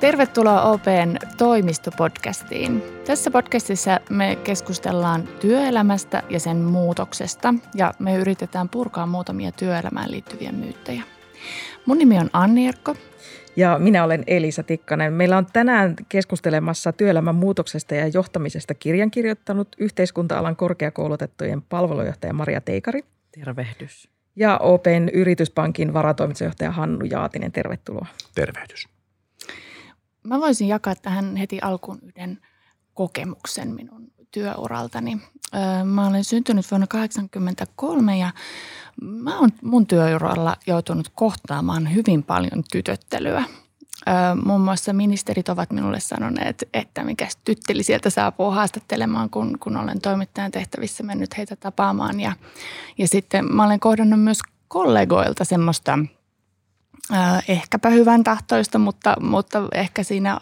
Tervetuloa OPn toimistopodcastiin. Tässä podcastissa me keskustellaan työelämästä ja sen muutoksesta ja me yritetään purkaa muutamia työelämään liittyviä myyttejä. Mun nimi on Anni Erkko. Ja minä olen Elisa Tikkanen. Meillä on tänään keskustelemassa työelämän muutoksesta ja johtamisesta kirjan kirjoittanut yhteiskunta-alan korkeakoulutettujen palvelujohtaja Maria Teikari. Tervehdys. Ja Open Yrityspankin varatoimitusjohtaja Hannu Jaatinen. Tervetuloa. Tervehdys. Mä voisin jakaa tähän heti alkuun yhden kokemuksen minun työuraltani. Mä olen syntynyt vuonna 1983 ja mä oon mun työuralla joutunut kohtaamaan hyvin paljon tytöttelyä. Muun muassa ministerit ovat minulle sanoneet, että mikä tytteli sieltä saapuu haastattelemaan, kun, kun olen toimittajan tehtävissä mennyt heitä tapaamaan. Ja, ja sitten mä olen kohdannut myös kollegoilta semmoista – ehkäpä hyvän tahtoista, mutta, mutta ehkä siinä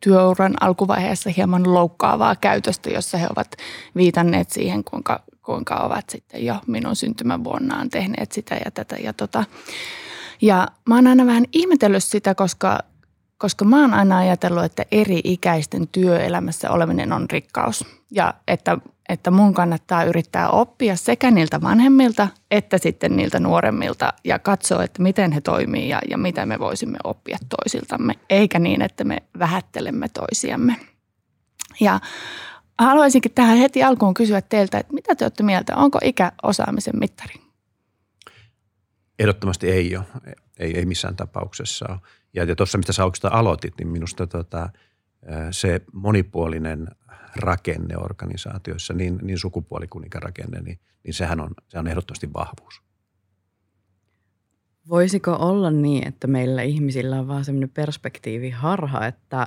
työuran alkuvaiheessa hieman loukkaavaa käytöstä, jossa he ovat viitanneet siihen, kuinka, kuinka ovat sitten jo minun syntymävuonnaan tehneet sitä ja tätä ja tota. Ja mä oon aina vähän ihmetellyt sitä, koska, koska mä oon aina ajatellut, että eri ikäisten työelämässä oleminen on rikkaus. Ja että että mun kannattaa yrittää oppia sekä niiltä vanhemmilta että sitten niiltä nuoremmilta ja katsoa, että miten he toimii ja, ja mitä me voisimme oppia toisiltamme, eikä niin, että me vähättelemme toisiamme. Ja haluaisinkin tähän heti alkuun kysyä teiltä, että mitä te olette mieltä, onko ikä osaamisen mittari? Ehdottomasti ei ole, ei, ei missään tapauksessa ole. Ja tuossa, mistä sä aloitit, niin minusta tota, se monipuolinen rakenne organisaatioissa, niin, niin sukupuoli kuin ikärakenne, niin, niin sehän on, se on ehdottomasti vahvuus. Voisiko olla niin, että meillä ihmisillä on vaan semmoinen perspektiivi harha, että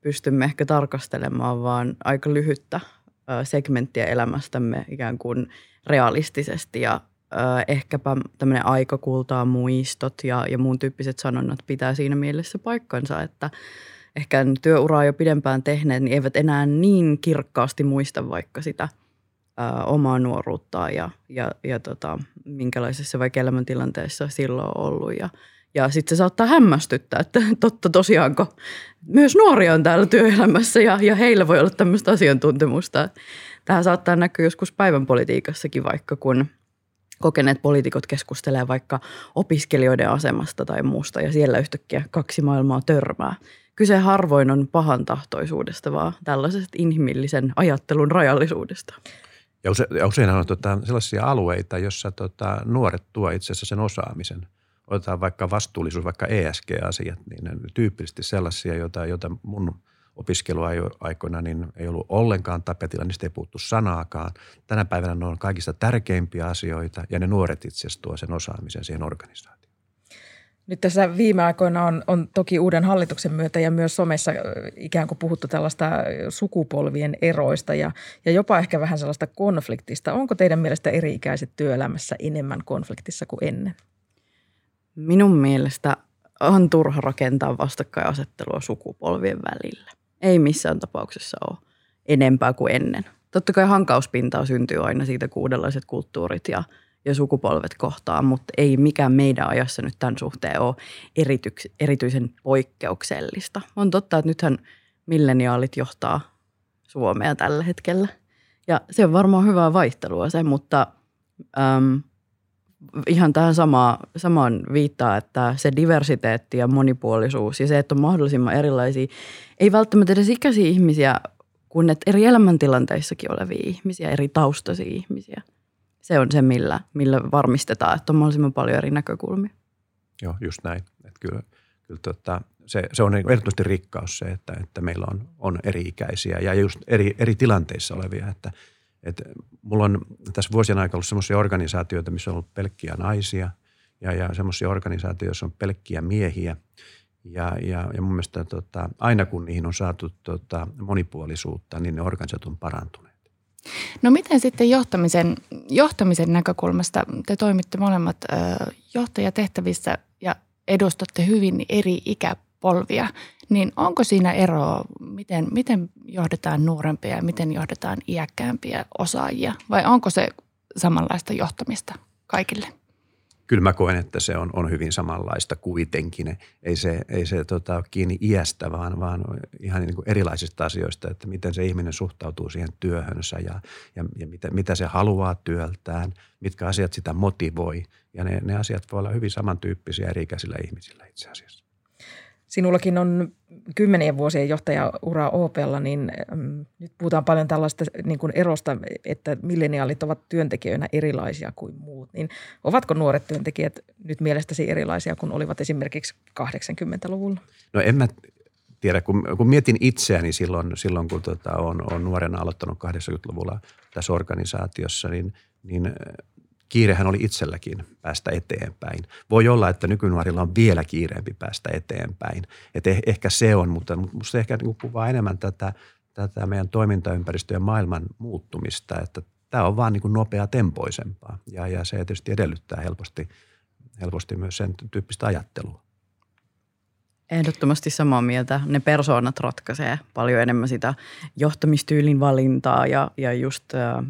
pystymme ehkä tarkastelemaan vaan aika lyhyttä segmenttiä elämästämme ikään kuin realistisesti ja ehkäpä tämmöinen aikakultaa muistot ja, ja muun tyyppiset sanonnat pitää siinä mielessä paikkansa, että ehkä työuraa jo pidempään tehneet, niin eivät enää niin kirkkaasti muista vaikka sitä ää, omaa nuoruuttaan ja, ja, ja tota, minkälaisessa vaikka elämäntilanteessa silloin on ollut. Ja, ja sitten se saattaa hämmästyttää, että totta tosiaanko myös nuoria on täällä työelämässä ja, ja heillä voi olla tämmöistä asiantuntemusta. Tähän saattaa näkyä joskus päivän politiikassakin vaikka, kun kokeneet poliitikot keskustelee vaikka opiskelijoiden asemasta tai muusta ja siellä yhtäkkiä kaksi maailmaa törmää kyse harvoin on pahan tahtoisuudesta, vaan tällaisesta inhimillisen ajattelun rajallisuudesta. Ja, use, ja useinhan on tota, sellaisia alueita, joissa tota, nuoret tuo itse asiassa sen osaamisen. Otetaan vaikka vastuullisuus, vaikka ESG-asiat, niin ne tyypillisesti sellaisia, joita, joita mun opiskeluaikoina niin ei ollut ollenkaan tapetilla, niistä ei puhuttu sanaakaan. Tänä päivänä ne on kaikista tärkeimpiä asioita ja ne nuoret itse asiassa tuo sen osaamisen siihen organisaatioon. Nyt tässä viime aikoina on, on toki uuden hallituksen myötä ja myös somessa ikään kuin puhuttu tällaista sukupolvien eroista ja, ja jopa ehkä vähän sellaista konfliktista. Onko teidän mielestä eri-ikäiset työelämässä enemmän konfliktissa kuin ennen? Minun mielestä on turha rakentaa vastakkainasettelua sukupolvien välillä. Ei missään tapauksessa ole enempää kuin ennen. Totta kai hankauspintaa syntyy aina siitä, kuudenlaiset kulttuurit ja – ja sukupolvet kohtaa, mutta ei mikään meidän ajassa nyt tämän suhteen ole erityks, erityisen poikkeuksellista. On totta, että nythän milleniaalit johtaa Suomea tällä hetkellä. Ja se on varmaan hyvää vaihtelua se, mutta äm, ihan tähän sama, samaan viittaa, että se diversiteetti ja monipuolisuus ja se, että on mahdollisimman erilaisia, ei välttämättä edes ikäisiä ihmisiä, kun että eri elämäntilanteissakin olevia ihmisiä, eri taustaisia ihmisiä – se on se, millä, millä varmistetaan, että on mahdollisimman paljon eri näkökulmia. Joo, just näin. Että kyllä, kyllä tota, se, se on erityisesti rikkaus se, että, että meillä on, on eri-ikäisiä ja just eri, eri tilanteissa olevia. Että, että mulla on tässä vuosien aikana ollut sellaisia organisaatioita, missä on ollut pelkkiä naisia ja, ja semmoisia organisaatioita, joissa on pelkkiä miehiä. Ja, ja, ja mun mielestä tota, aina kun niihin on saatu tota, monipuolisuutta, niin ne organisaatiot on parantuneet. No miten sitten johtamisen, johtamisen näkökulmasta, te toimitte molemmat ö, johtajatehtävissä ja edustatte hyvin eri ikäpolvia, niin onko siinä eroa, miten, miten johdetaan nuorempia ja miten johdetaan iäkkäämpiä osaajia vai onko se samanlaista johtamista kaikille? kyllä mä koen, että se on, on hyvin samanlaista kuitenkin. Ei se, ei se tota, ole kiinni iästä, vaan, vaan ihan niin kuin erilaisista asioista, että miten se ihminen suhtautuu siihen työhönsä ja, ja, ja mitä, mitä se haluaa työltään, mitkä asiat sitä motivoi. Ja ne, ne asiat voi olla hyvin samantyyppisiä eri-ikäisillä ihmisillä itse asiassa. Sinullakin on kymmenien vuosien johtajaura Opella, niin mm, nyt puhutaan paljon tällaista niin kuin erosta, että milleniaalit ovat työntekijöinä erilaisia kuin muut. Niin ovatko nuoret työntekijät nyt mielestäsi erilaisia kuin olivat esimerkiksi 80-luvulla? No en mä tiedä, kun, kun mietin itseäni silloin, silloin kun tota, on, on nuorena aloittanut 80-luvulla tässä organisaatiossa, niin, niin kiirehän oli itselläkin päästä eteenpäin. Voi olla, että nykynuorilla on vielä kiireempi päästä eteenpäin. Et eh, ehkä se on, mutta minusta ehkä niin kuvaa enemmän tätä, tätä meidän toimintaympäristöä ja maailman muuttumista, että tämä on vaan niin kuin nopea tempoisempaa ja, ja se tietysti edellyttää helposti, helposti myös sen tyyppistä ajattelua. Ehdottomasti samaa mieltä. Ne persoonat ratkaisee paljon enemmän sitä johtamistyylin valintaa ja, ja just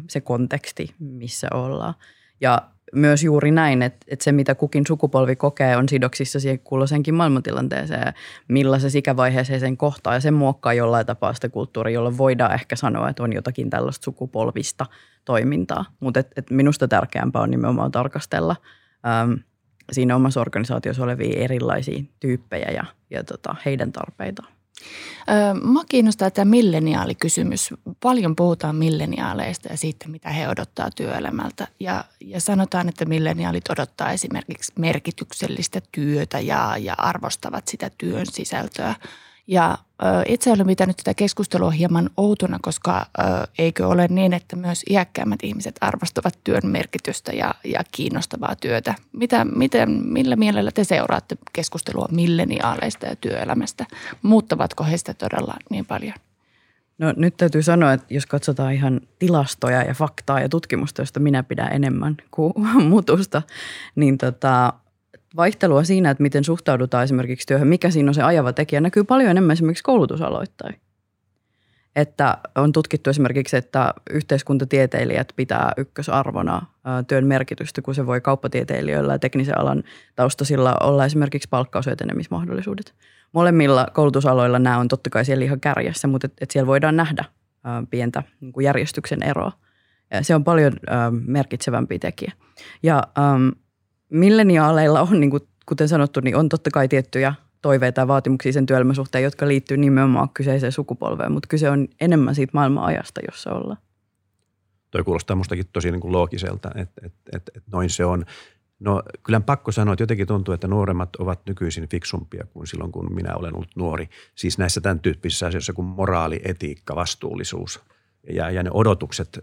se konteksti, missä ollaan. Ja myös juuri näin, että, että se mitä kukin sukupolvi kokee on sidoksissa siihen kulloisenkin maailmantilanteeseen, millaisessa ikävaiheeseen sen kohtaa ja sen muokkaa jollain tapaa sitä kulttuuria, jolla voidaan ehkä sanoa, että on jotakin tällaista sukupolvista toimintaa. Mutta et, et minusta tärkeämpää on nimenomaan tarkastella äm, siinä omassa organisaatiossa olevia erilaisia tyyppejä ja, ja tota, heidän tarpeitaan. Mua kiinnostaa tämä milleniaalikysymys. Paljon puhutaan milleniaaleista ja siitä, mitä he odottaa työelämältä. Ja, ja sanotaan, että milleniaalit odottaa esimerkiksi merkityksellistä työtä ja, ja arvostavat sitä työn sisältöä. Ja itse olen pitänyt tätä keskustelua hieman outona, koska eikö ole niin, että myös iäkkäämmät ihmiset arvostavat työn merkitystä ja, ja kiinnostavaa työtä. Mitä, miten, millä mielellä te seuraatte keskustelua milleniaaleista ja työelämästä? Muuttavatko heistä todella niin paljon? No nyt täytyy sanoa, että jos katsotaan ihan tilastoja ja faktaa ja tutkimusta, josta minä pidän enemmän kuin mutusta, niin tota, vaihtelua siinä, että miten suhtaudutaan esimerkiksi työhön, mikä siinä on se ajava tekijä, näkyy paljon enemmän esimerkiksi koulutusaloittain. Että on tutkittu esimerkiksi, että yhteiskuntatieteilijät pitää ykkösarvona työn merkitystä, kun se voi kauppatieteilijöillä ja teknisen alan taustasilla olla esimerkiksi palkkausetenemismahdollisuudet. Molemmilla koulutusaloilla nämä on totta kai siellä ihan kärjessä, mutta et, et siellä voidaan nähdä pientä niin kuin järjestyksen eroa. Ja se on paljon merkitsevämpi tekijä. Ja milleniaaleilla on, niin kuin, kuten sanottu, niin on totta kai tiettyjä toiveita ja vaatimuksia sen työelämän suhteen, jotka liittyy nimenomaan kyseiseen sukupolveen, mutta kyse on enemmän siitä maailman ajasta, jossa ollaan. Toi kuulostaa mustakin tosi niin kuin loogiselta, että, että, että, että noin se on. No kyllä pakko sanoa, että jotenkin tuntuu, että nuoremmat ovat nykyisin fiksumpia kuin silloin, kun minä olen ollut nuori. Siis näissä tämän tyyppisissä asioissa kuin moraali, etiikka, vastuullisuus ja, ja ne odotukset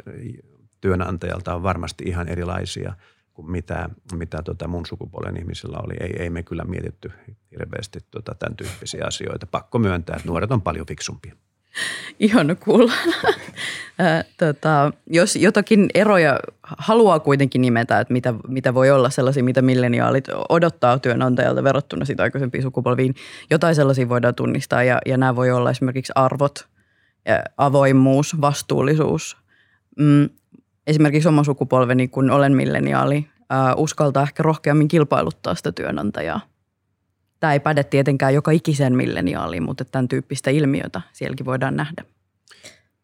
työnantajalta on varmasti ihan erilaisia – kuin mitä, mitä tota mun sukupuolen ihmisillä oli. Ei, ei me kyllä mietitty hirveästi tota tämän tyyppisiä asioita. Pakko myöntää, että nuoret on paljon fiksumpia. Ihana kuulla. tota, jos jotakin eroja haluaa kuitenkin nimetä, että mitä, mitä voi olla sellaisia, mitä milleniaalit odottaa työnantajalta verrattuna sitä aikaisempiin sukupolviin, jotain sellaisia voidaan tunnistaa ja, ja nämä voi olla esimerkiksi arvot, avoimuus, vastuullisuus, mm, esimerkiksi oma sukupolveni, kun olen milleniaali, uskaltaa ehkä rohkeammin kilpailuttaa sitä työnantajaa. Tämä ei päde tietenkään joka ikisen milleniaaliin, mutta tämän tyyppistä ilmiötä sielläkin voidaan nähdä.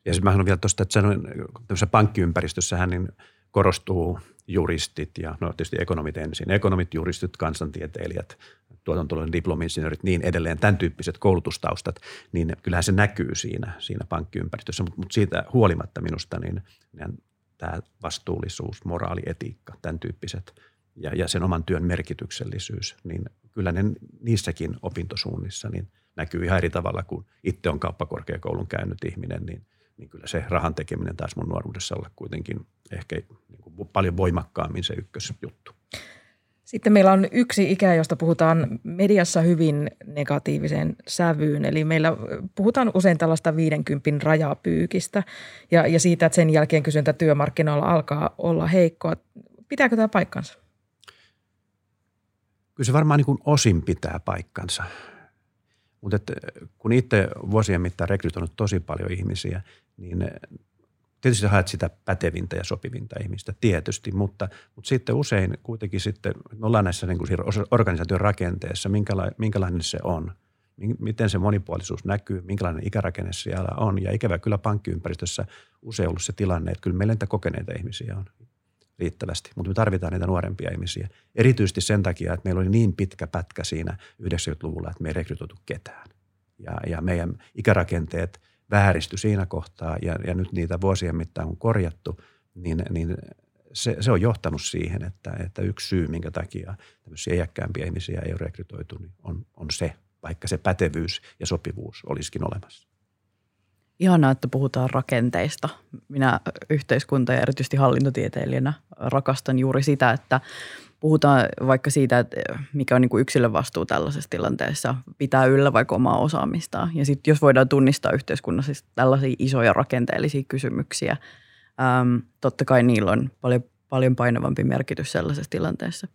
Ja sitten mä sanon vielä tuosta, että tämmöisessä pankkiympäristössähän niin korostuu juristit ja no tietysti ekonomit ensin. Ekonomit, juristit, kansantieteilijät, tuotantoloiden diplomi-insinöörit, niin edelleen, tämän tyyppiset koulutustaustat, niin kyllähän se näkyy siinä, siinä pankkiympäristössä, mutta, mutta siitä huolimatta minusta niin, niin tämä vastuullisuus, moraali, etiikka, tämän tyyppiset ja, ja sen oman työn merkityksellisyys, niin kyllä ne niissäkin opintosuunnissa niin näkyy ihan eri tavalla kuin itse on kauppakorkeakoulun käynyt ihminen, niin, niin kyllä se rahan tekeminen taas mun nuoruudessa olla kuitenkin ehkä niin kuin paljon voimakkaammin se ykkösjuttu. Sitten meillä on yksi ikä, josta puhutaan mediassa hyvin negatiiviseen sävyyn. Eli meillä puhutaan usein tällaista 50 rajapyykistä ja, ja siitä, että sen jälkeen kysyntä työmarkkinoilla alkaa olla heikkoa. Pitääkö tämä paikkansa? Kyllä se varmaan niin kuin osin pitää paikkansa. Mutta kun itse vuosien mittaan rekrytoinut tosi paljon ihmisiä, niin Tietysti haet sitä pätevintä ja sopivinta ihmistä, tietysti, mutta, mutta sitten usein kuitenkin sitten, me ollaan näissä niin kuin organisaation rakenteessa, minkälainen, minkälainen se on, miten se monipuolisuus näkyy, minkälainen ikärakenne siellä on. Ja ikävä kyllä pankkiympäristössä usein ollut se tilanne, että kyllä meillä niitä kokeneita ihmisiä on riittävästi, mutta me tarvitaan niitä nuorempia ihmisiä. Erityisesti sen takia, että meillä oli niin pitkä pätkä siinä 90-luvulla, että me ei rekrytoitu ketään. Ja, ja meidän ikärakenteet vääristyi siinä kohtaa ja, ja nyt niitä vuosien mittaan on korjattu, niin, niin se, se on johtanut siihen, että, että yksi syy, minkä takia tämmöisiä iäkkäämpiä ihmisiä ei ole rekrytoitu, niin on, on se, vaikka se pätevyys ja sopivuus olisikin olemassa. Ihanaa, että puhutaan rakenteista. Minä yhteiskunta- ja erityisesti hallintotieteilijänä rakastan juuri sitä, että puhutaan vaikka siitä, että mikä on niin kuin yksilön vastuu tällaisessa tilanteessa, pitää yllä vaikka omaa osaamistaan. Ja sitten jos voidaan tunnistaa yhteiskunnassa tällaisia isoja rakenteellisia kysymyksiä, äm, totta kai niillä on paljon, paljon painavampi merkitys sellaisessa tilanteessa.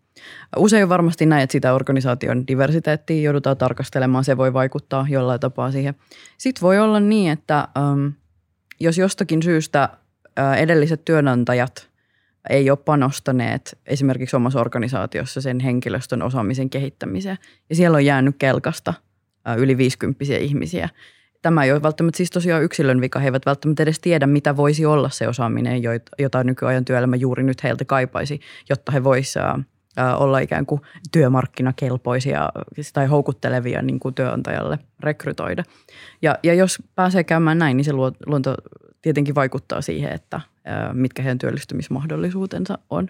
Usein varmasti näin, että sitä organisaation diversiteettiä joudutaan tarkastelemaan, se voi vaikuttaa jollain tapaa siihen. Sitten voi olla niin, että äm, jos jostakin syystä edelliset työnantajat – ei ole panostaneet esimerkiksi omassa organisaatiossa sen henkilöstön osaamisen kehittämiseen. Ja siellä on jäänyt kelkasta yli 50 ihmisiä. Tämä ei ole välttämättä siis tosiaan yksilön vika. He eivät välttämättä edes tiedä, mitä voisi olla se osaaminen, jota nykyajan työelämä juuri nyt heiltä kaipaisi, jotta he voisivat olla ikään kuin työmarkkinakelpoisia tai houkuttelevia niin kuin työnantajalle rekrytoida. Ja, ja jos pääsee käymään näin, niin se luonto tietenkin vaikuttaa siihen, että mitkä heidän työllistymismahdollisuutensa on.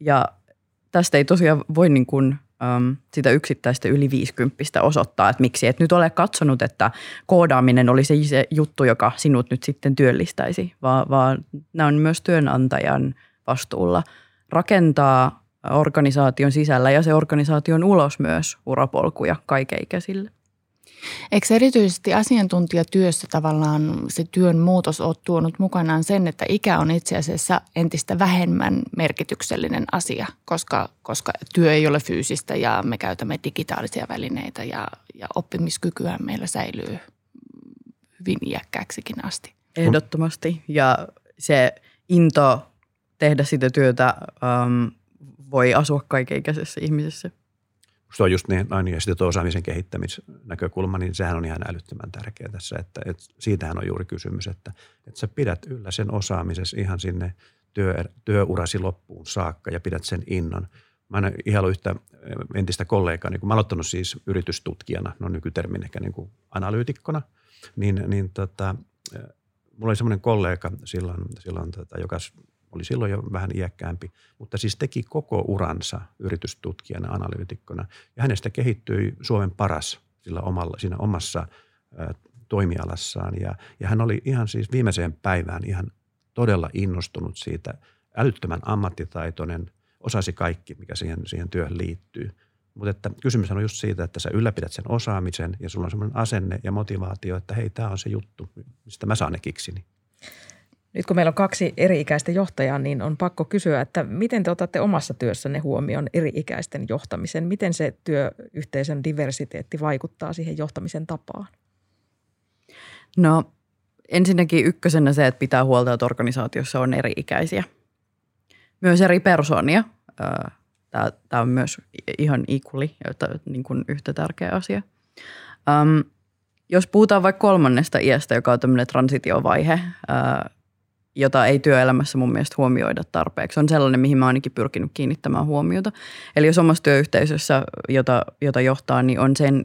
Ja tästä ei tosiaan voi niin kuin, äm, sitä yksittäistä yli 50 osoittaa, että miksi et nyt ole katsonut, että koodaaminen oli se, se juttu, joka sinut nyt sitten työllistäisi, vaan, vaan nämä on myös työnantajan vastuulla rakentaa organisaation sisällä ja se organisaation ulos myös urapolkuja kaikeikäisille. Eikö erityisesti asiantuntijatyössä tavallaan se työn muutos ole tuonut mukanaan sen, että ikä on itse asiassa entistä vähemmän merkityksellinen asia, koska, koska työ ei ole fyysistä ja me käytämme digitaalisia välineitä ja, ja oppimiskykyä meillä säilyy hyvin iäkkääksikin asti. Ehdottomasti ja se into tehdä sitä työtä um, voi asua kaikenikäisessä ihmisessä se on just niin, niin ja sitten tuo osaamisen kehittämisnäkökulma, niin sehän on ihan älyttömän tärkeä tässä, että, että siitähän on juuri kysymys, että, että sä pidät yllä sen osaamisessa ihan sinne työ, työurasi loppuun saakka ja pidät sen innon. Mä en ihan yhtä entistä kollegaa, niin kun mä aloittanut siis yritystutkijana, no nykytermin ehkä niin kuin analyytikkona, niin, niin tota, mulla oli semmoinen kollega silloin, silloin tota, joka oli silloin jo vähän iäkkäämpi, mutta siis teki koko uransa yritystutkijana, analyytikkona. Ja hänestä kehittyi Suomen paras sillä omalla, siinä omassa ä, toimialassaan. Ja, ja hän oli ihan siis viimeiseen päivään ihan todella innostunut siitä, älyttömän ammattitaitoinen, osasi kaikki, mikä siihen, siihen työhön liittyy. Mutta että kysymys on just siitä, että sä ylläpidät sen osaamisen ja sulla on semmoinen asenne ja motivaatio, että hei, tämä on se juttu, mistä mä saan ne kiksini. Nyt kun meillä on kaksi eri-ikäistä johtajaa, niin on pakko kysyä, että miten te otatte omassa työssänne huomioon eri-ikäisten johtamisen? Miten se työyhteisön diversiteetti vaikuttaa siihen johtamisen tapaan? No ensinnäkin ykkösenä se, että pitää huolta, että organisaatiossa on eri-ikäisiä. Myös eri persoonia. Tämä on myös ihan equally, niin kuin yhtä tärkeä asia. Jos puhutaan vaikka kolmannesta iästä, joka on tämmöinen transitiovaihe, jota ei työelämässä mun mielestä huomioida tarpeeksi. On sellainen, mihin mä ainakin pyrkinyt kiinnittämään huomiota. Eli jos omassa työyhteisössä, jota, jota johtaa, niin on sen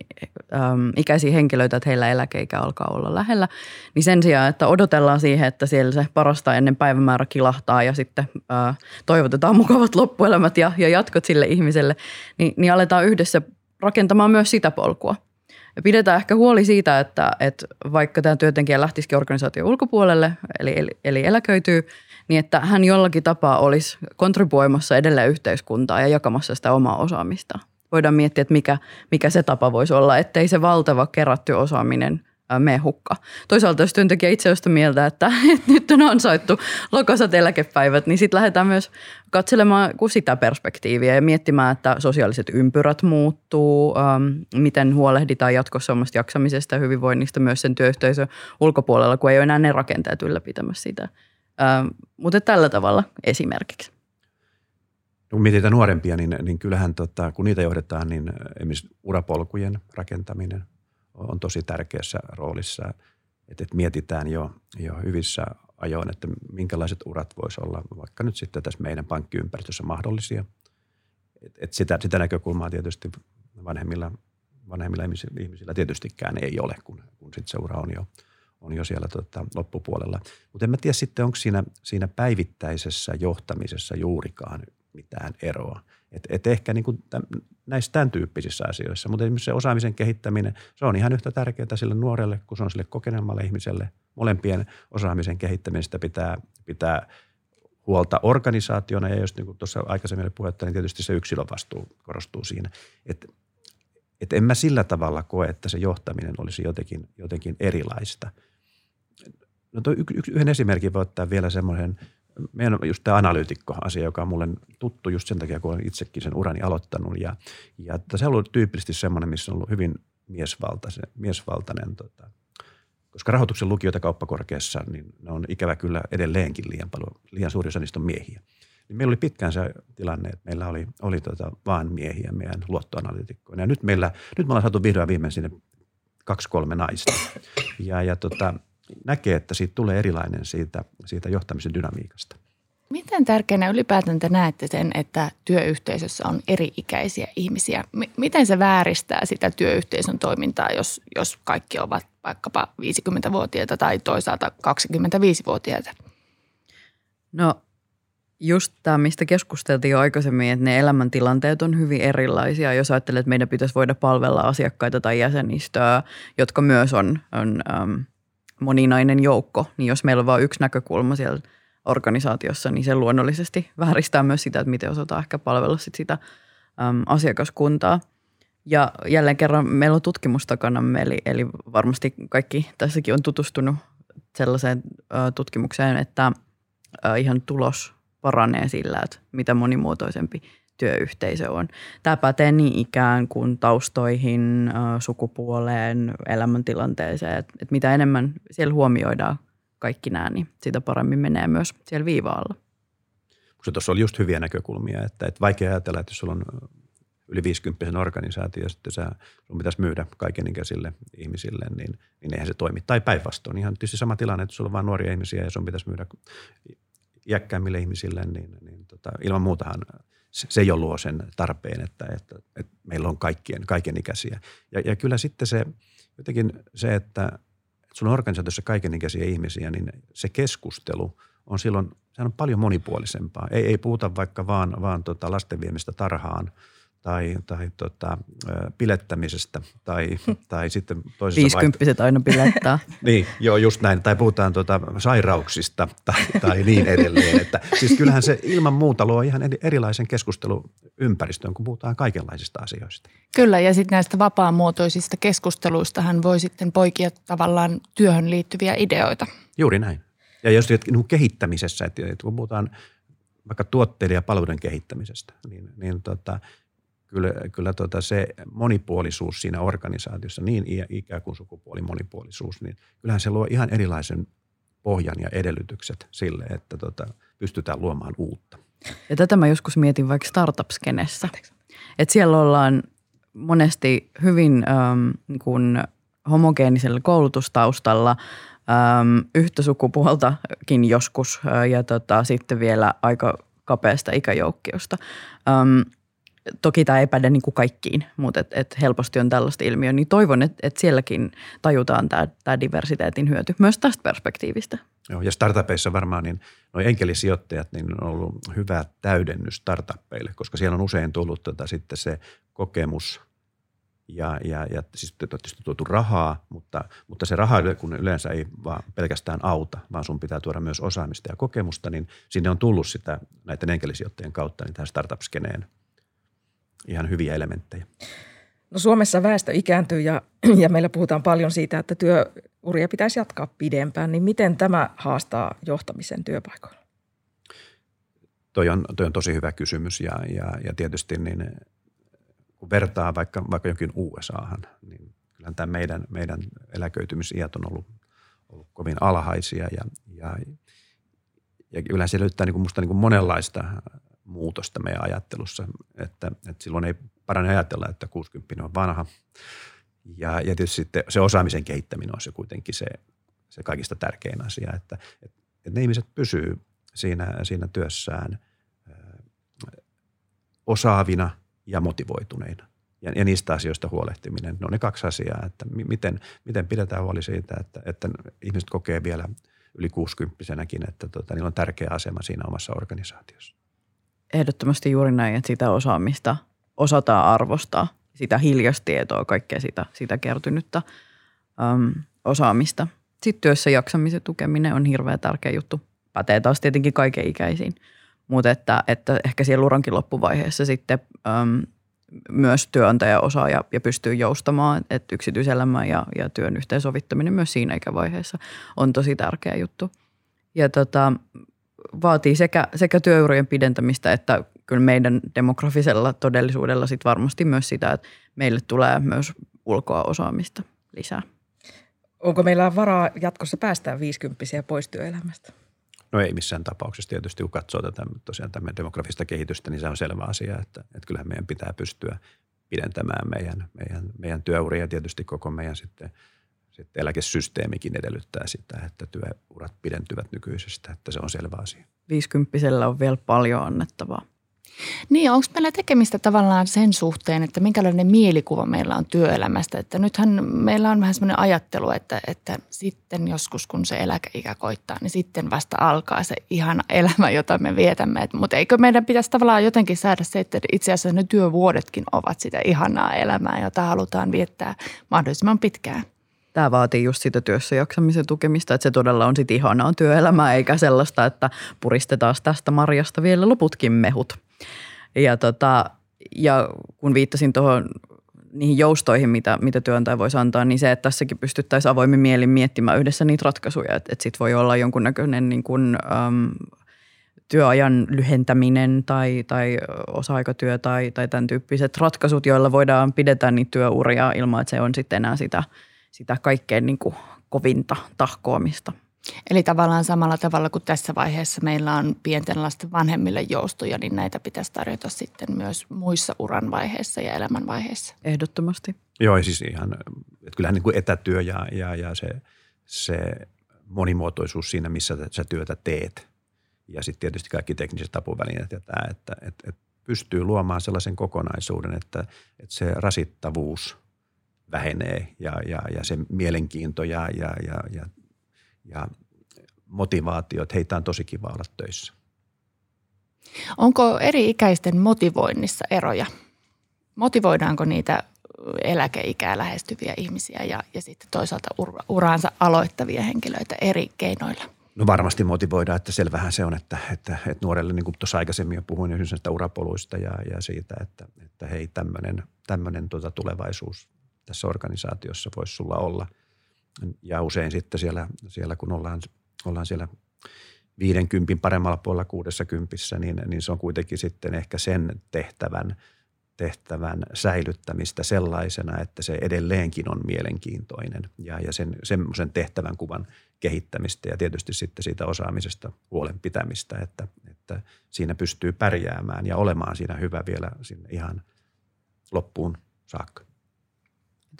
äm, ikäisiä henkilöitä, että heillä eläkeikä alkaa olla lähellä, niin sen sijaan, että odotellaan siihen, että siellä se parasta ennen päivämäärä kilahtaa ja sitten ää, toivotetaan mukavat loppuelämät ja, ja jatkot sille ihmiselle, niin, niin aletaan yhdessä rakentamaan myös sitä polkua – ja pidetään ehkä huoli siitä, että, että vaikka tämä työntekijä lähtisikin organisaation ulkopuolelle, eli, eli, eli eläköityy, niin että hän jollakin tapaa olisi kontribuoimassa edelleen yhteiskuntaa ja jakamassa sitä omaa osaamista. Voidaan miettiä, että mikä, mikä se tapa voisi olla, ettei se valtava kerätty osaaminen – mene hukka. Toisaalta jos työntekijä itse on sitä mieltä, että, että nyt on ansaittu lokosat eläkepäivät, niin sitten lähdetään myös katselemaan sitä perspektiiviä ja miettimään, että sosiaaliset ympyrät muuttuu, ähm, miten huolehditaan jatkossa omasta jaksamisesta ja hyvinvoinnista myös sen työyhteisön ulkopuolella, kun ei ole enää ne rakenteet ylläpitämässä sitä. mutta tällä tavalla esimerkiksi. No, kun mietitään nuorempia, niin, niin kyllähän tota, kun niitä johdetaan, niin esimerkiksi urapolkujen rakentaminen on tosi tärkeässä roolissa. Että, että mietitään jo, jo hyvissä ajoin, että minkälaiset urat voisi olla vaikka nyt sitten tässä meidän pankkiympäristössä mahdollisia. Et, et sitä, sitä näkökulmaa tietysti vanhemmilla, vanhemmilla ihmisillä tietystikään ei ole, kun, kun sitten se ura on jo, on jo siellä tota, loppupuolella. Mutta en mä tiedä sitten, onko siinä, siinä päivittäisessä johtamisessa juurikaan mitään eroa. Et, et ehkä niin kuin täm, näissä tämän tyyppisissä asioissa, mutta esimerkiksi se osaamisen kehittäminen, se on ihan yhtä tärkeää sille nuorelle kuin se on sille kokeneemmalle ihmiselle. Molempien osaamisen kehittämistä pitää, pitää huolta organisaationa ja jos niin kuin tuossa aikaisemmin puhetta, niin tietysti se yksilön vastuu korostuu siinä. Että et en mä sillä tavalla koe, että se johtaminen olisi jotenkin, jotenkin erilaista. No toi yhden esimerkin voi ottaa vielä semmoisen – meidän just tämä analyytikko-asia, joka on mulle tuttu just sen takia, kun olen itsekin sen urani aloittanut. Ja, ja se on ollut tyypillisesti semmoinen, missä on ollut hyvin miesvaltainen, miesvaltainen tota, koska rahoituksen lukijoita kauppakorkeassa, niin ne on ikävä kyllä edelleenkin liian paljon, liian suuri osa niistä on miehiä. Niin meillä oli pitkään se tilanne, että meillä oli, oli tota vain miehiä meidän luottoanalyytikkoina. Ja nyt, meillä, nyt me ollaan saatu vihdoin viimein sinne kaksi kolme naista. Ja, ja tota, näkee, että siitä tulee erilainen siitä, siitä johtamisen dynamiikasta. Miten tärkeänä ylipäätään te näette sen, että työyhteisössä on eri-ikäisiä ihmisiä? M- miten se vääristää sitä työyhteisön toimintaa, jos, jos kaikki ovat vaikkapa 50-vuotiaita tai toisaalta 25-vuotiaita? No just tämä, mistä keskusteltiin jo aikaisemmin, että ne elämäntilanteet on hyvin erilaisia. Jos ajattelet, että meidän pitäisi voida palvella asiakkaita tai jäsenistöä, jotka myös on, on moninainen joukko, niin jos meillä on vain yksi näkökulma siellä organisaatiossa, niin se luonnollisesti vääristää myös sitä, että miten osataan ehkä palvella sit sitä äm, asiakaskuntaa. Ja jälleen kerran meillä on tutkimus eli, eli varmasti kaikki tässäkin on tutustunut sellaiseen ä, tutkimukseen, että ä, ihan tulos paranee sillä, että mitä monimuotoisempi työyhteisö on. Tämä pätee niin ikään kuin taustoihin, sukupuoleen, elämäntilanteeseen. Että mitä enemmän siellä huomioidaan kaikki nämä, niin sitä paremmin menee myös siellä viivaalla. Se tuossa oli just hyviä näkökulmia, että, että vaikea ajatella, että jos sulla on yli 50 organisaatio ja sitten sä, sun pitäisi myydä kaikenikäisille ihmisille, niin, niin eihän se toimi. Tai päinvastoin, ihan tietysti sama tilanne, että sulla on vain nuoria ihmisiä ja sun pitäisi myydä iäkkäämmille ihmisille, niin, niin tota, ilman muutahan se jo luo sen tarpeen, että, että, että meillä on kaikkien, kaikenikäisiä. Ja, ja kyllä sitten se jotenkin se, että, että sulla on organisaatiossa kaikenikäisiä ihmisiä, niin se keskustelu on silloin, sehän on paljon monipuolisempaa. Ei, ei puhuta vaikka vaan, vaan tota lasten viemistä tarhaan – tai, tai tota, pilettämisestä tai, tai sitten toisessa Viisikymppiset aina pilettää. niin, joo just näin. Tai puhutaan tota sairauksista tai, tai niin edelleen. Että, siis kyllähän se ilman muuta luo ihan erilaisen keskusteluympäristön, kun puhutaan kaikenlaisista asioista. Kyllä ja sitten näistä vapaamuotoisista keskusteluista hän voi sitten poikia tavallaan työhön liittyviä ideoita. Juuri näin. Ja jos niin kehittämisessä, että kun puhutaan vaikka tuotteiden ja palveluiden kehittämisestä, niin, niin tota, kyllä, kyllä tota se monipuolisuus siinä organisaatiossa, niin ikä kuin sukupuoli monipuolisuus, niin kyllähän se luo ihan erilaisen pohjan ja edellytykset sille, että tota, pystytään luomaan uutta. Ja tätä mä joskus mietin vaikka startup-skenessä. Että siellä ollaan monesti hyvin ähm, niin kuin homogeenisella koulutustaustalla, ähm, yhtä sukupuoltakin joskus äh, ja tota, sitten vielä aika kapeasta ikäjoukkiosta. Ähm, Toki tämä ei päde niin kuin kaikkiin, mutta et, et helposti on tällaista ilmiöä, niin toivon, että et sielläkin tajutaan tämä, tämä diversiteetin hyöty myös tästä perspektiivistä. Joo, ja startupeissa varmaan niin nuo enkelisijoittajat niin on ollut hyvä täydennys startupeille, koska siellä on usein tullut tota, sitten se kokemus ja, ja, ja siis tietysti tuotu rahaa, mutta, mutta se raha kun yleensä ei vaan pelkästään auta, vaan sun pitää tuoda myös osaamista ja kokemusta, niin sinne on tullut sitä näiden enkelisijoittajien kautta niin tähän startup-skeneen – ihan hyviä elementtejä. No Suomessa väestö ikääntyy ja, ja meillä puhutaan paljon siitä, että työuria pitäisi jatkaa pidempään. Niin miten tämä haastaa johtamisen työpaikoilla? Toi on, toi on tosi hyvä kysymys ja, ja, ja tietysti niin, kun vertaa vaikka, vaikka jonkin USAhan, niin kyllähän tämä meidän, meidän eläköitymisiät on ollut, ollut kovin alhaisia ja, ja ja se löytää niin kuin musta niin kuin monenlaista muutosta meidän ajattelussa, että, että silloin ei parane ajatella, että 60 on vanha. Ja, ja tietysti sitten se osaamisen kehittäminen on se kuitenkin se, se kaikista tärkein asia, että, että, ne ihmiset pysyy siinä, siinä työssään osaavina ja motivoituneina. Ja, ja niistä asioista huolehtiminen, ne on ne kaksi asiaa, että miten, miten pidetään huoli siitä, että, että ihmiset kokee vielä yli 60 että tota, niillä on tärkeä asema siinä omassa organisaatiossa. Ehdottomasti juuri näin, että sitä osaamista osataan arvostaa, sitä hiljastietoa, kaikkea sitä, sitä kertynyttä äm, osaamista. Sitten työssä jaksamisen tukeminen on hirveän tärkeä juttu. Pätee taas tietenkin kaiken ikäisiin, mutta että, että ehkä siellä urankin loppuvaiheessa sitten äm, myös työnantaja osaa ja, ja pystyy joustamaan, että yksityiselämän ja, ja työn yhteensovittaminen myös siinä ikävaiheessa on tosi tärkeä juttu. Ja tota, vaatii sekä, sekä työurien pidentämistä että kyllä meidän demografisella todellisuudella sit varmasti myös sitä, että meille tulee myös ulkoa osaamista lisää. Onko meillä varaa jatkossa päästää 50 pois työelämästä? No ei missään tapauksessa. Tietysti kun katsoo tätä tosiaan tämän demografista kehitystä, niin se on selvä asia, että, että kyllähän meidän pitää pystyä pidentämään meidän, meidän, meidän työuria ja tietysti koko meidän sitten, sitten eläkesysteemikin edellyttää sitä, että työurat pidentyvät nykyisestä, että se on selvä asia. 50 on vielä paljon annettavaa. Niin, onko meillä tekemistä tavallaan sen suhteen, että minkälainen mielikuva meillä on työelämästä? Että nythän meillä on vähän semmoinen ajattelu, että, että sitten joskus kun se eläkeikä koittaa, niin sitten vasta alkaa se ihana elämä, jota me vietämme. Mutta eikö meidän pitäisi tavallaan jotenkin saada se, että itse asiassa ne työvuodetkin ovat sitä ihanaa elämää, jota halutaan viettää mahdollisimman pitkään? Tämä vaatii just sitä työssä jaksamisen tukemista, että se todella on sitten ihanaa työelämää, eikä sellaista, että puristetaan tästä marjasta vielä loputkin mehut. Ja, tota, ja kun viittasin tuohon niihin joustoihin, mitä, mitä työnantaja voisi antaa, niin se, että tässäkin pystyttäisiin avoimin mielin miettimään yhdessä niitä ratkaisuja. Että, että sitten voi olla jonkunnäköinen niin kuin, äm, työajan lyhentäminen tai, tai osa-aikatyö tai, tai tämän tyyppiset ratkaisut, joilla voidaan pidetä niitä työuria ilman, että se on sitten enää sitä, sitä kaikkein niin kuin kovinta tahkoamista. Eli tavallaan samalla tavalla kuin tässä vaiheessa meillä on pienten lasten vanhemmille joustoja, niin näitä pitäisi tarjota sitten myös muissa uran vaiheissa ja elämän vaiheissa. Ehdottomasti. Joo, siis ihan, että kyllähän niin kuin etätyö ja, ja, ja se, se monimuotoisuus siinä, missä sä työtä teet ja sitten tietysti kaikki tekniset apuvälineet ja tämä, että, että, että pystyy luomaan sellaisen kokonaisuuden, että, että se rasittavuus vähenee ja, ja, ja se mielenkiinto ja, ja, ja, ja ja motivaatio, että heitä on tosi kiva olla töissä. Onko eri ikäisten motivoinnissa eroja? Motivoidaanko niitä eläkeikää lähestyviä ihmisiä ja, ja sitten toisaalta ura, uraansa aloittavia henkilöitä eri keinoilla? No varmasti motivoidaan, että selvähän se on, että, että, että nuorelle, niin kuin tuossa aikaisemmin jo puhuin näistä urapoluista ja, ja siitä, että, että hei tämmöinen, tämmöinen tuota tulevaisuus tässä organisaatiossa voisi sulla olla – ja usein sitten siellä, siellä kun ollaan, ollaan siellä 50 paremmalla puolella 60, niin, niin se on kuitenkin sitten ehkä sen tehtävän, tehtävän säilyttämistä sellaisena, että se edelleenkin on mielenkiintoinen ja, ja sen, semmoisen tehtävän kuvan kehittämistä ja tietysti sitten siitä osaamisesta huolen pitämistä, että, että siinä pystyy pärjäämään ja olemaan siinä hyvä vielä sinne ihan loppuun saakka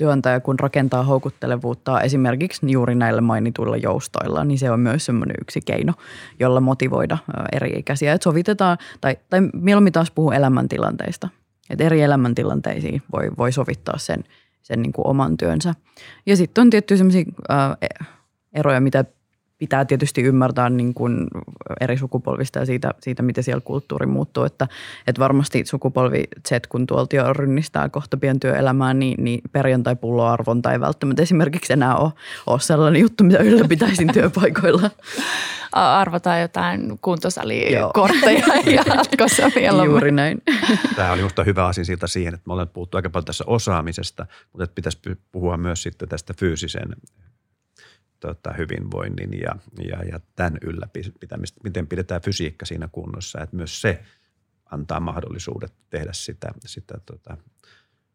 työnantaja kun rakentaa houkuttelevuutta esimerkiksi juuri näillä mainituilla joustoilla, niin se on myös semmoinen yksi keino, jolla motivoida eri ikäisiä. Että sovitetaan, tai, tai mieluummin taas puhuu elämäntilanteista. Että eri elämäntilanteisiin voi, voi sovittaa sen, sen niin kuin oman työnsä. Ja sitten on tietty semmoisia eroja, mitä pitää tietysti ymmärtää niin kuin eri sukupolvista ja siitä, siitä, miten siellä kulttuuri muuttuu. Että, että varmasti sukupolvi Z, kun tuolta jo rynnistää kohta pientyöelämään, niin, niin perjantai-pulloarvonta ei välttämättä esimerkiksi enää ole, ole sellainen juttu, mitä ylläpitäisin työpaikoilla. Arvotaan jotain kuntosalikortteja jatkossa vielä. Juuri näin. Tämä oli minusta hyvä asia siltä siihen, että me olemme puhuttu aika paljon tässä osaamisesta, mutta että pitäisi puhua myös sitten tästä fyysisen tota, hyvinvoinnin ja, ja, ja tämän ylläpitämistä, miten pidetään fysiikka siinä kunnossa, että myös se antaa mahdollisuudet tehdä sitä, sitä tota,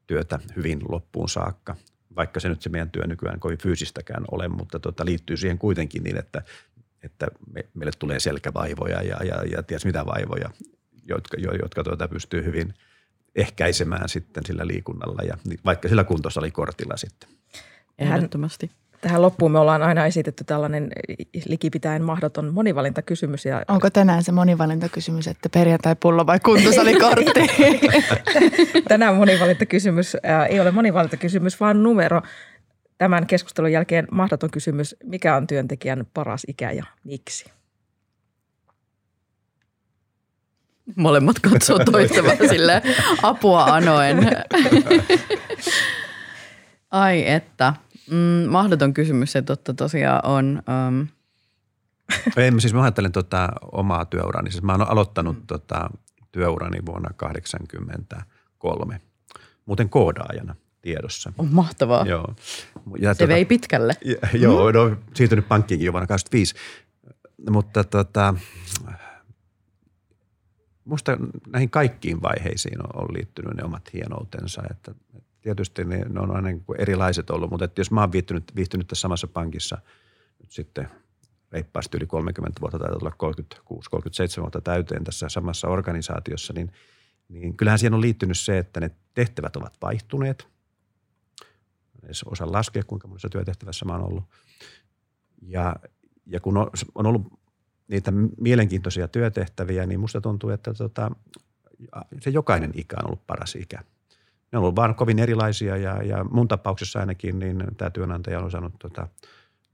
työtä hyvin loppuun saakka. Vaikka se nyt se meidän työ nykyään kovin fyysistäkään ole, mutta tota, liittyy siihen kuitenkin niin, että että me, meille tulee selkävaivoja ja, ja, ja ties mitä vaivoja, jotka, jo, jotka tuota pystyy hyvin ehkäisemään sitten sillä liikunnalla ja vaikka sillä kuntosalikortilla sitten. Ehdottomasti. Tähän loppuun me ollaan aina esitetty tällainen likipitäen mahdoton monivalintakysymys. Ja... Onko tänään se monivalintakysymys, että perjantai-pullo vai kuntosalikortti? tänään monivalintakysymys ei ole monivalintakysymys, vaan numero. Tämän keskustelun jälkeen mahdoton kysymys, mikä on työntekijän paras ikä ja miksi? Molemmat katsoo toista sille apua anoen. Ai että. Mm, mahdoton kysymys se totta tosiaan on. Um... En, siis mä ajattelen tota omaa työurani. Siis mä oon aloittanut mm. tota työurani vuonna 1983, muuten koodaajana tiedossa. On mahtavaa. Joo. Ja se tota, vei pitkälle. Ja, joo, mm. no, siirtynyt pankkiinkin jo vuonna 1985. Mutta tota, musta näihin kaikkiin vaiheisiin on, on liittynyt ne omat hienoutensa. Että tietysti ne, ne on aina niin erilaiset ollut, mutta että jos mä oon viihtynyt, viihtynyt tässä samassa pankissa nyt sitten reippaasti yli 30 vuotta, tai tulla 36-37 vuotta täyteen tässä samassa organisaatiossa, niin, niin kyllähän siihen on liittynyt se, että ne tehtävät ovat vaihtuneet. Edes osaa laskea, kuinka monessa työtehtävässä mä oon ollut. Ja, ja kun on, on ollut niitä mielenkiintoisia työtehtäviä, niin musta tuntuu, että tota, se jokainen ikä on ollut paras ikä. Ne on ollut vaan kovin erilaisia ja, ja mun tapauksessa ainakin niin tämä työnantaja on osannut tota,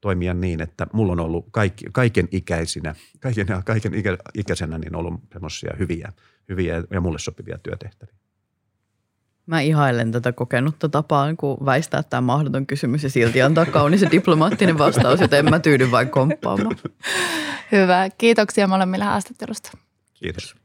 toimia niin, että mulla on ollut kaikki, kaiken ikäisinä, kaiken, kaiken ikä, ikäisenä niin ollut semmoisia hyviä, hyviä ja mulle sopivia työtehtäviä. Mä ihailen tätä kokenutta tapaa, kun väistää tämä mahdoton kysymys ja silti antaa kaunis ja diplomaattinen vastaus, joten en mä tyydy vain komppaamaan. Hyvä. Kiitoksia molemmille haastattelusta. Kiitos.